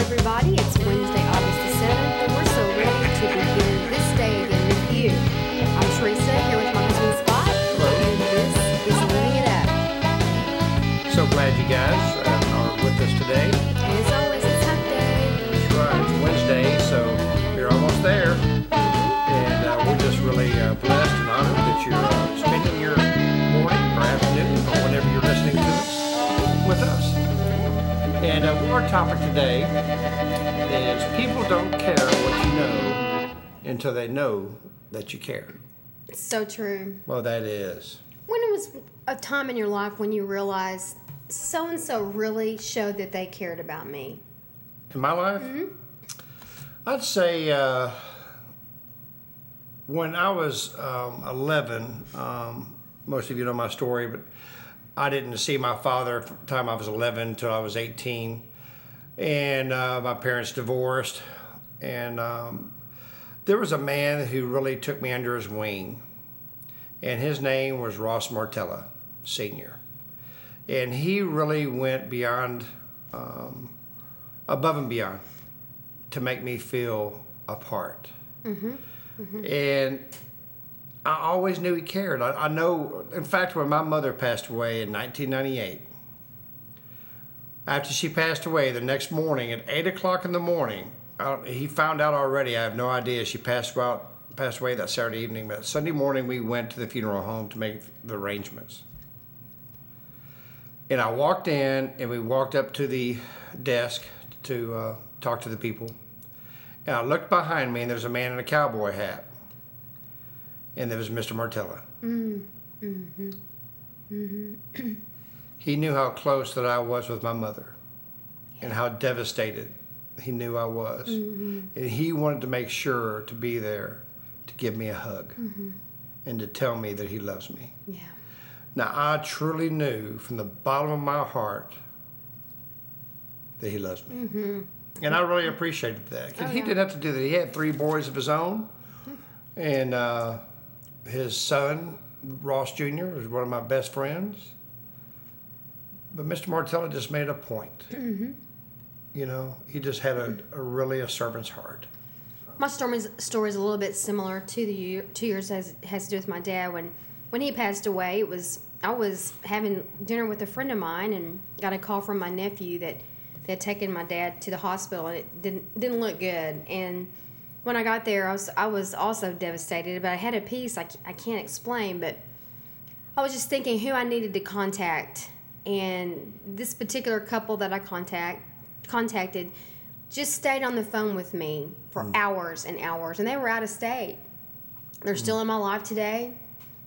everybody. It's Wednesday, August the 7th, and we're so ready to begin this day again with you. I'm Teresa, here with my husband Scott, and this is Living It Up. So glad you guys uh, are with us today. Our topic today is people don't care what you know until they know that you care. It's so true. Well, that is. When it was a time in your life when you realized so and so really showed that they cared about me? In my life, I'd say uh, when I was um, 11, um, most of you know my story, but I didn't see my father from the time I was 11 until I was 18. And uh, my parents divorced. And um, there was a man who really took me under his wing. And his name was Ross Martella, Sr. And he really went beyond, um, above and beyond to make me feel a part. And I always knew he cared. I, I know, in fact, when my mother passed away in 1998, after she passed away, the next morning at 8 o'clock in the morning, he found out already. I have no idea. She passed out, passed away that Saturday evening, but Sunday morning we went to the funeral home to make the arrangements. And I walked in, and we walked up to the desk to uh, talk to the people. And I looked behind me, and there's a man in a cowboy hat. And there was Mr. Martella. Mm, mm-hmm, mm-hmm. he knew how close that I was with my mother and how devastated he knew I was. Mm-hmm. And he wanted to make sure to be there to give me a hug mm-hmm. and to tell me that he loves me. Yeah. Now, I truly knew from the bottom of my heart that he loves me. Mm-hmm. And I really appreciated that. Oh, he yeah. didn't have to do that. He had three boys of his own. And uh, his son, Ross Jr., was one of my best friends. But Mr. Martella just made a point. Mm-hmm. You know, he just had a, a really a servant's heart. My story story is a little bit similar to the two years has has to do with my dad when when he passed away. It was I was having dinner with a friend of mine and got a call from my nephew that they had taken my dad to the hospital and it didn't didn't look good. And when I got there, I was I was also devastated, but I had a peace I can't explain, but I was just thinking who I needed to contact, and this particular couple that I contact contacted just stayed on the phone with me for mm. hours and hours, and they were out of state. They're mm. still in my life today,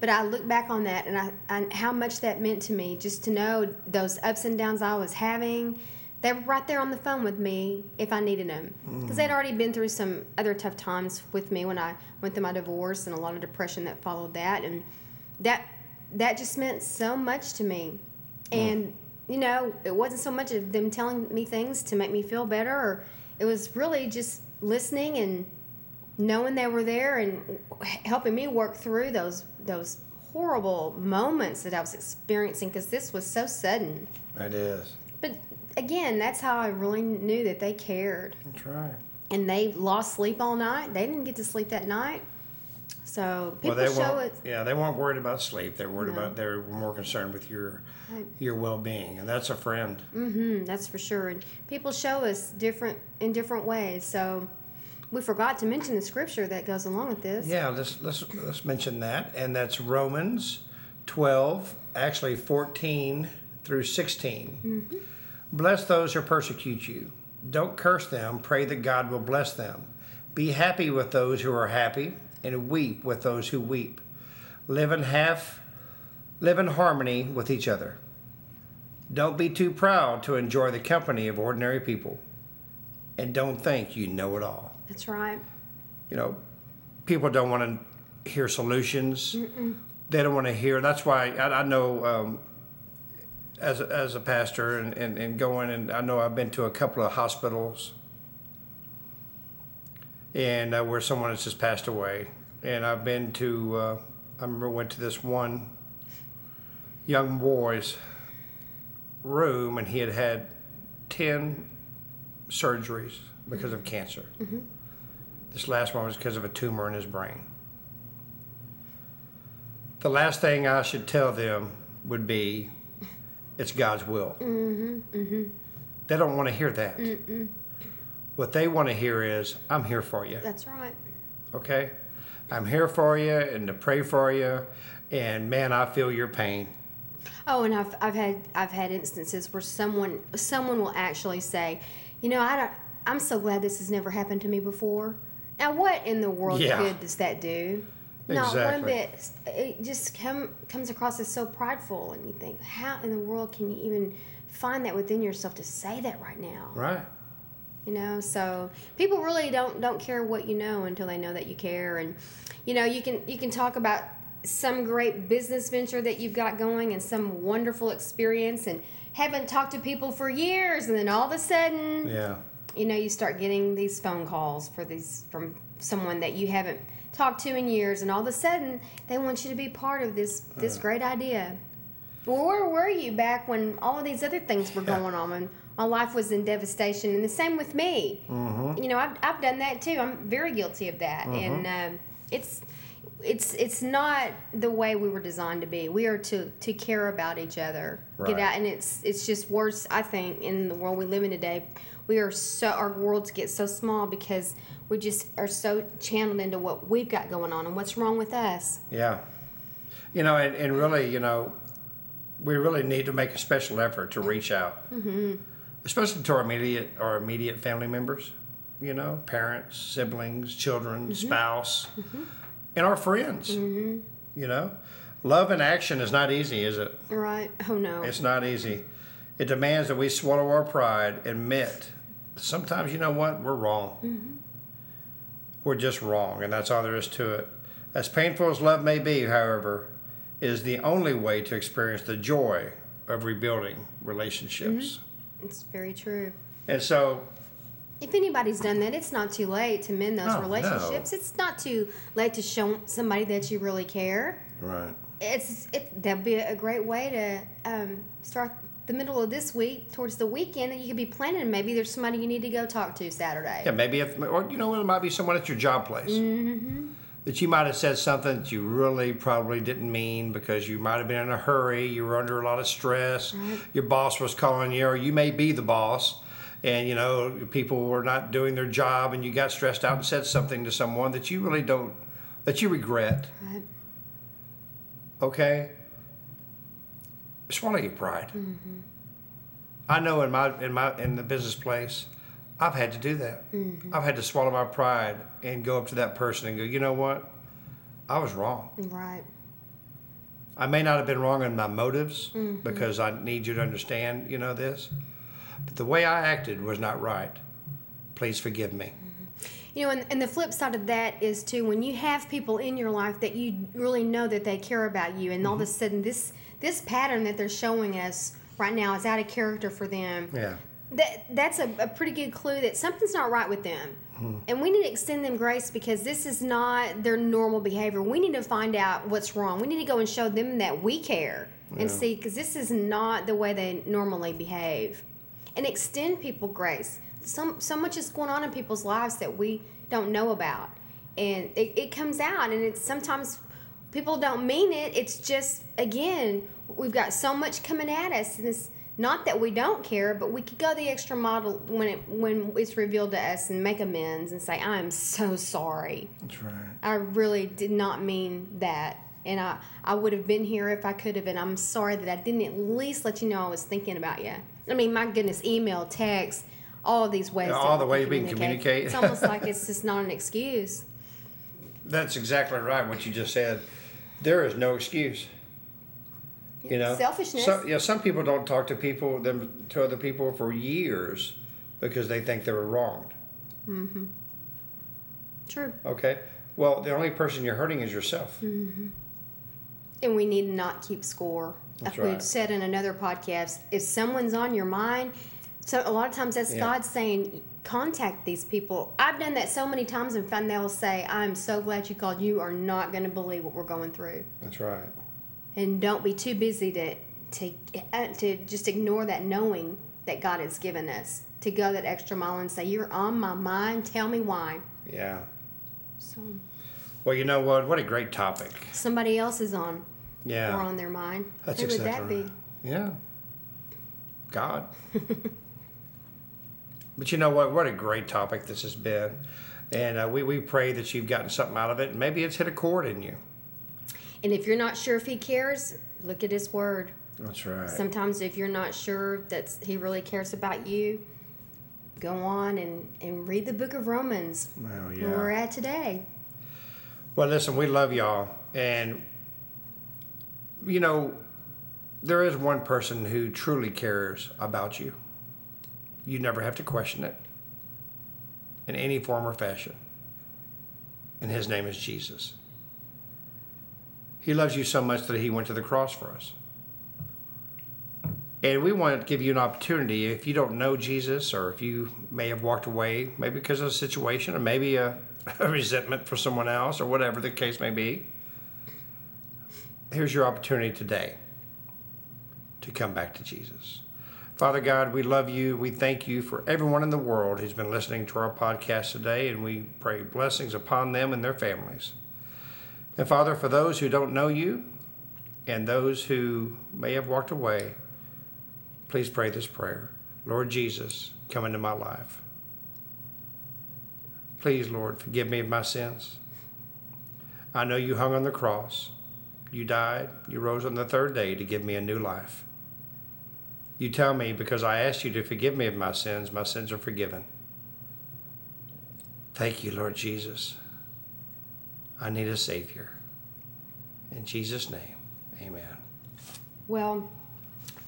but I look back on that and I and how much that meant to me just to know those ups and downs I was having. They were right there on the phone with me if I needed them because mm. they'd already been through some other tough times with me when I went through my divorce and a lot of depression that followed that, and that that just meant so much to me. Mm. And you know, it wasn't so much of them telling me things to make me feel better, or it was really just listening and knowing they were there and helping me work through those those horrible moments that I was experiencing because this was so sudden. It is. But again, that's how I really knew that they cared. That's right. And they lost sleep all night. They didn't get to sleep that night. So people well, show it. Yeah, they weren't worried about sleep. They were worried No. about. They were more concerned with your Right. your well being, and that's a friend. Mm, that's for sure. And people show us different in different ways. So we forgot to mention the scripture that goes along with this. Yeah, let's let's let's mention that, and that's Romans twelve, actually fourteen through 16 Bless those who persecute you. Don't curse them. Pray that God will bless them. Be happy with those who are happy, and weep with those who weep. Live in half, live in harmony with each other. Don't be too proud to enjoy the company of ordinary people, and don't think you know it all That's right. you know, people don't want to hear solutions. They don't want to hear. That's why I, I know um, as, a, as a pastor and, and, and going, and I know I've been to a couple of hospitals and uh, where someone has just passed away. And I've been to, uh, I remember went to this one young boy's room and he had had 10 surgeries because of cancer. This last one was because of a tumor in his brain. The last thing I should tell them would be, it's God's will. They don't want to hear that. What they want to hear is, I'm here for you. That's right. Okay? I'm here for you and to pray for you. And man, I feel your pain. Oh, and I've I've had I've had instances where someone someone will actually say, you know, I don't. I'm so glad this has never happened to me before. Now, what in the world Yeah. good does that do? Not one bit. It just come comes across as so prideful, and you think, how in the world can you even find that within yourself to say that right now? Right. You know? So people really don't don't care what you know until they know that you care. And you know you can you can talk about some great business venture that you've got going and some wonderful experience and haven't talked to people for years. And then all of a sudden Yeah. you know you start getting these phone calls for these from someone that you haven't talked to in years. And all of a sudden they want you to be part of this this uh. great idea well, where were you back when all of these other things were going on and my life was in devastation? And the same with me. You know I've, I've done that too. I'm very guilty of that. And um, it's it's it's not the way we were designed to be. We are to to care about each other. Get out and it's it's just worse i think in the world we live in today. We are so our worlds get so small because we just are so channeled into what we've got going on and what's wrong with us. Yeah. You know, and, and really, you know, we really need to make a special effort to reach out, mm-hmm. especially to our immediate our immediate family members. You know, parents, siblings, children, mm-hmm. spouse, mm-hmm. and our friends. Mm-hmm. You know, love in action is not easy, is it? right oh no It's not easy. It demands that we swallow our pride, admit sometimes you know what we're wrong. We're just wrong, and that's all there is to it. As painful as love may be, however, is the only way to experience the joy of rebuilding relationships. it's very true And so, If anybody's done that, it's not too late to mend those Oh, no. relationships. It's not too late to show somebody that you really care. right, It's it that'd be a great way to um, start the middle of this week towards the weekend that you could be planning. Maybe there's somebody you need to go talk to Saturday. yeah, maybe if, or you know, what, it might be someone at your job place that you might have said something that you really probably didn't mean because you might have been in a hurry, you were under a lot of stress, your boss was calling you, or you may be the boss, and you know people were not doing their job, and you got stressed out and said something to someone that you really don't, that you regret. Right. Okay, swallow your pride. Mm-hmm. I know in my in my in the business place, I've had to do that. Mm-hmm. I've had to swallow my pride and go up to that person and go, you know what, I was wrong. Right. I may not have been wrong in my motives mm-hmm. because I need you to understand, you know this, but the way I acted was not right. Please forgive me. Mm-hmm. You know, and, and the flip side of that is too when you have people in your life that you really know that they care about you, and all of a sudden this this pattern that they're showing us right now is out of character for them. Yeah. That that's a, a pretty good clue that something's not right with them. Hmm. And we need to extend them grace because this is not their normal behavior. We need to find out what's wrong. We need to go and show them that we care and see because this is not the way they normally behave. And extend people grace. So, so much is going on in people's lives that we don't know about. And it, it comes out and it's sometimes people don't mean it. It's just again we've got so much coming at us and not that we don't care but we could go the extra mile when it when it's revealed to us and make amends and say i'm so sorry That's right. i really did not mean that and i i would have been here if i could have and i'm sorry that i didn't at least let you know i was thinking about you i mean my goodness email text all these ways all the ways we can communicate. it's almost like it's just not an excuse That's exactly right. What you just said. There is no excuse. You know, Selfishness. So, yeah, some people don't talk to people them to other people for years because they think they were wronged. mm-hmm true Okay. Well, the only person you're hurting is yourself. and we need to not keep score. That's like we've said in another podcast, if someone's on your mind, so a lot of times that's Yeah. God saying, contact these people. I've done that so many times and found they'll say, I'm so glad you called. You are not going to believe what we're going through. That's right. And don't be too busy to, to, uh, to just ignore that knowing that God has given us. to go that extra mile and say, You're on my mind, tell me why. Yeah. So Well, you know what? What a great topic. somebody else is on Yeah. or on their mind. That's Who would that right. be? Yeah. God. but you know what? What a great topic this has been. And uh, we, we pray that you've gotten something out of it. Maybe it's hit a chord in you. And if you're not sure if he cares, look at his word. That's right. Sometimes if you're not sure that he really cares about you, go on and, and read the book of Romans oh, Well, where we're at today. Well, listen, we love y'all. And, you know, there is one person who truly cares about you. You never have to question it in any form or fashion. And his name is Jesus. He loves you so much that he went to the cross for us. And we want to give you an opportunity if you don't know Jesus or if you may have walked away, maybe because of a situation or maybe a, a resentment for someone else or whatever the case may be. Here's your opportunity today to come back to Jesus. Father God, we love you. We thank you for everyone in the world who's been listening to our podcast today, and we pray blessings upon them and their families. And Father, for those who don't know you and those who may have walked away, please pray this prayer Lord Jesus, come into my life. Please, Lord, forgive me of my sins. I know you hung on the cross. You died. You rose on the third day to give me a new life. You tell me because I asked you to forgive me of my sins, my sins are forgiven. Thank you, Lord Jesus. I need a Savior. In Jesus' name, amen. Well,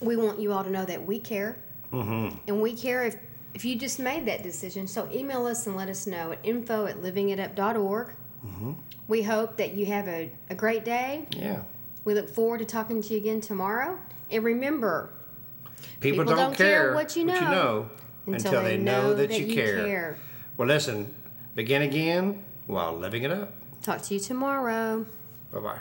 we want you all to know that we care. Mm-hmm. And we care if, if you just made that decision. So email us and let us know at info at livingitup.org. Mm-hmm. We hope that you have a, a great day. Yeah. We look forward to talking to you again tomorrow. And remember, People, People don't, don't care care what you know until, they know, that, you, care. Well, listen, begin again while living it up. Talk to you tomorrow. Bye bye.